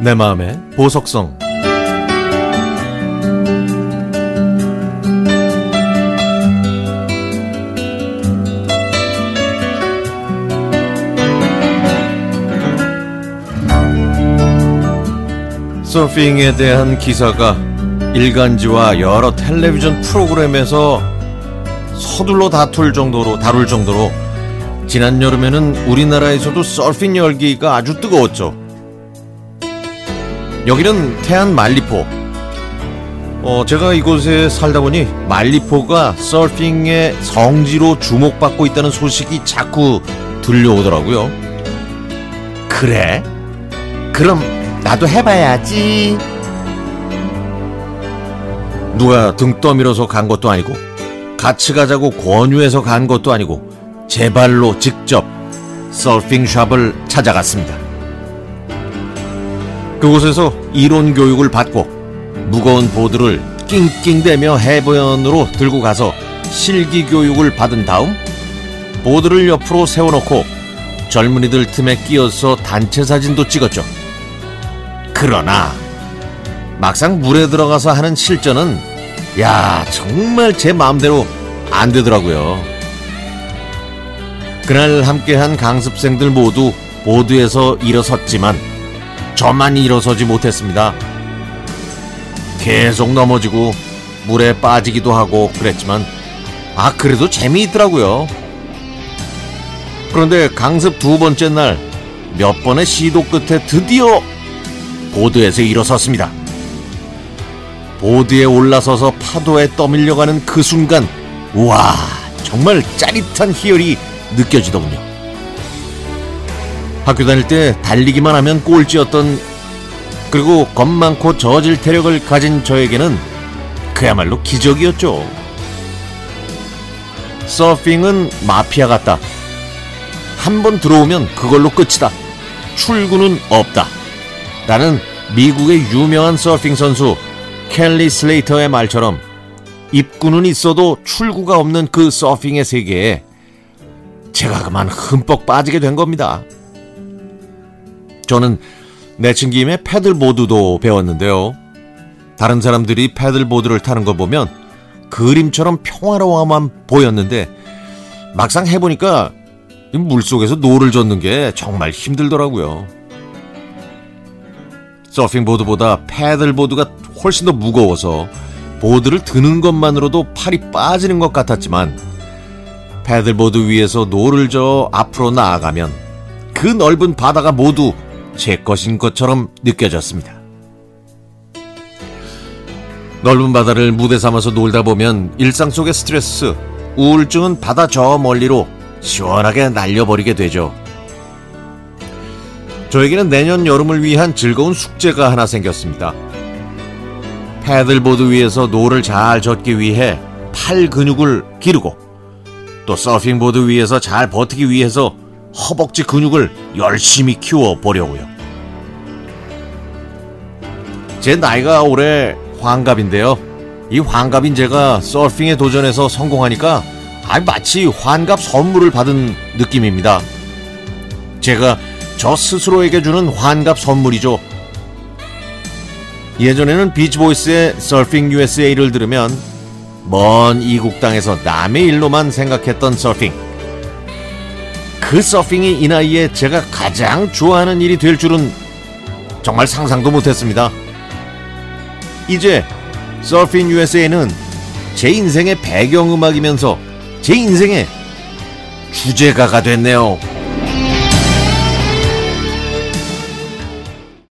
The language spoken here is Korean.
내 마음의 보석성 서핑에 대한 기사가 일간지와 여러 텔레비전 프로그램에서 서둘러 다툴 정도로 다룰 정도로 지난 여름에는 우리나라에서도 서핑 열기가 아주 뜨거웠죠. 여기는 태안 말리포. 어, 제가 이곳에 살다 보니 말리포가 서핑의 성지로 주목받고 있다는 소식이 자꾸 들려오더라고요. 그래? 그럼 나도 해봐야지. 누가 등 떠밀어서 간 것도 아니고 같이 가자고 권유해서 간 것도 아니고 제 발로 직접 서핑 샵을 찾아갔습니다. 그곳에서 이론 교육을 받고 무거운 보드를 낑낑대며 해변으로 들고 가서 실기 교육을 받은 다음 보드를 옆으로 세워놓고 젊은이들 틈에 끼어서 단체 사진도 찍었죠. 그러나 막상 물에 들어가서 하는 실전은 야 정말 제 마음대로 안 되더라고요. 그날 함께한 강습생들 모두 보드에서 일어섰지만 저만 일어서지 못했습니다. 계속 넘어지고 물에 빠지기도 하고 그랬지만 아 그래도 재미있더라고요. 그런데 강습 두 번째 날 몇 번의 시도 끝에 드디어 보드에서 일어섰습니다. 보드에 올라서서 파도에 떠밀려가는 그 순간 와 정말 짜릿한 희열이 느껴지더군요. 학교 다닐 때 달리기만 하면 꼴찌였던 그리고 겁 많고 저질 태력을 가진 저에게는 그야말로 기적이었죠. 서핑은 마피아 같다. 한 번 들어오면 그걸로 끝이다. 출구는 없다. 라는 미국의 유명한 서핑 선수 켈리 슬레이터의 말처럼 입구는 있어도 출구가 없는 그 서핑의 세계에 제가 그만 흠뻑 빠지게 된 겁니다. 저는 내친 김에 패들보드도 배웠는데요. 다른 사람들이 패들보드를 타는 거 보면 그림처럼 평화로워만 보였는데 막상 해보니까 물속에서 노를 젓는 게 정말 힘들더라고요. 서핑보드보다 패들보드가 훨씬 더 무거워서 보드를 드는 것만으로도 팔이 빠지는 것 같았지만 패들보드 위에서 노를 저어 앞으로 나아가면 그 넓은 바다가 모두 제 것인 것처럼 느껴졌습니다. 넓은 바다를 무대 삼아서 놀다 보면 일상 속의 스트레스, 우울증은 바다 저 멀리로 시원하게 날려버리게 되죠. 저에게는 내년 여름을 위한 즐거운 숙제가 하나 생겼습니다. 패들보드 위에서 노를 잘 젓기 위해 팔 근육을 기르고 또 서핑보드 위에서 잘 버티기 위해서 허벅지 근육을 열심히 키워 보려고요. 제 나이가 올해 환갑인데요. 이 환갑인 제가 서핑에 도전해서 성공하니까 아 마치 환갑 선물을 받은 느낌입니다. 제가 저 스스로에게 주는 환갑 선물이죠. 예전에는 비치보이스의 서핑 USA를 들으면 먼 이국 땅에서 남의 일로만 생각했던 서핑. 그 서핑이 이 나이에 제가 가장 좋아하는 일이 될 줄은 정말 상상도 못했습니다. 이제 서핑 USA는 제 인생의 배경음악이면서 제 인생의 주제가가 됐네요.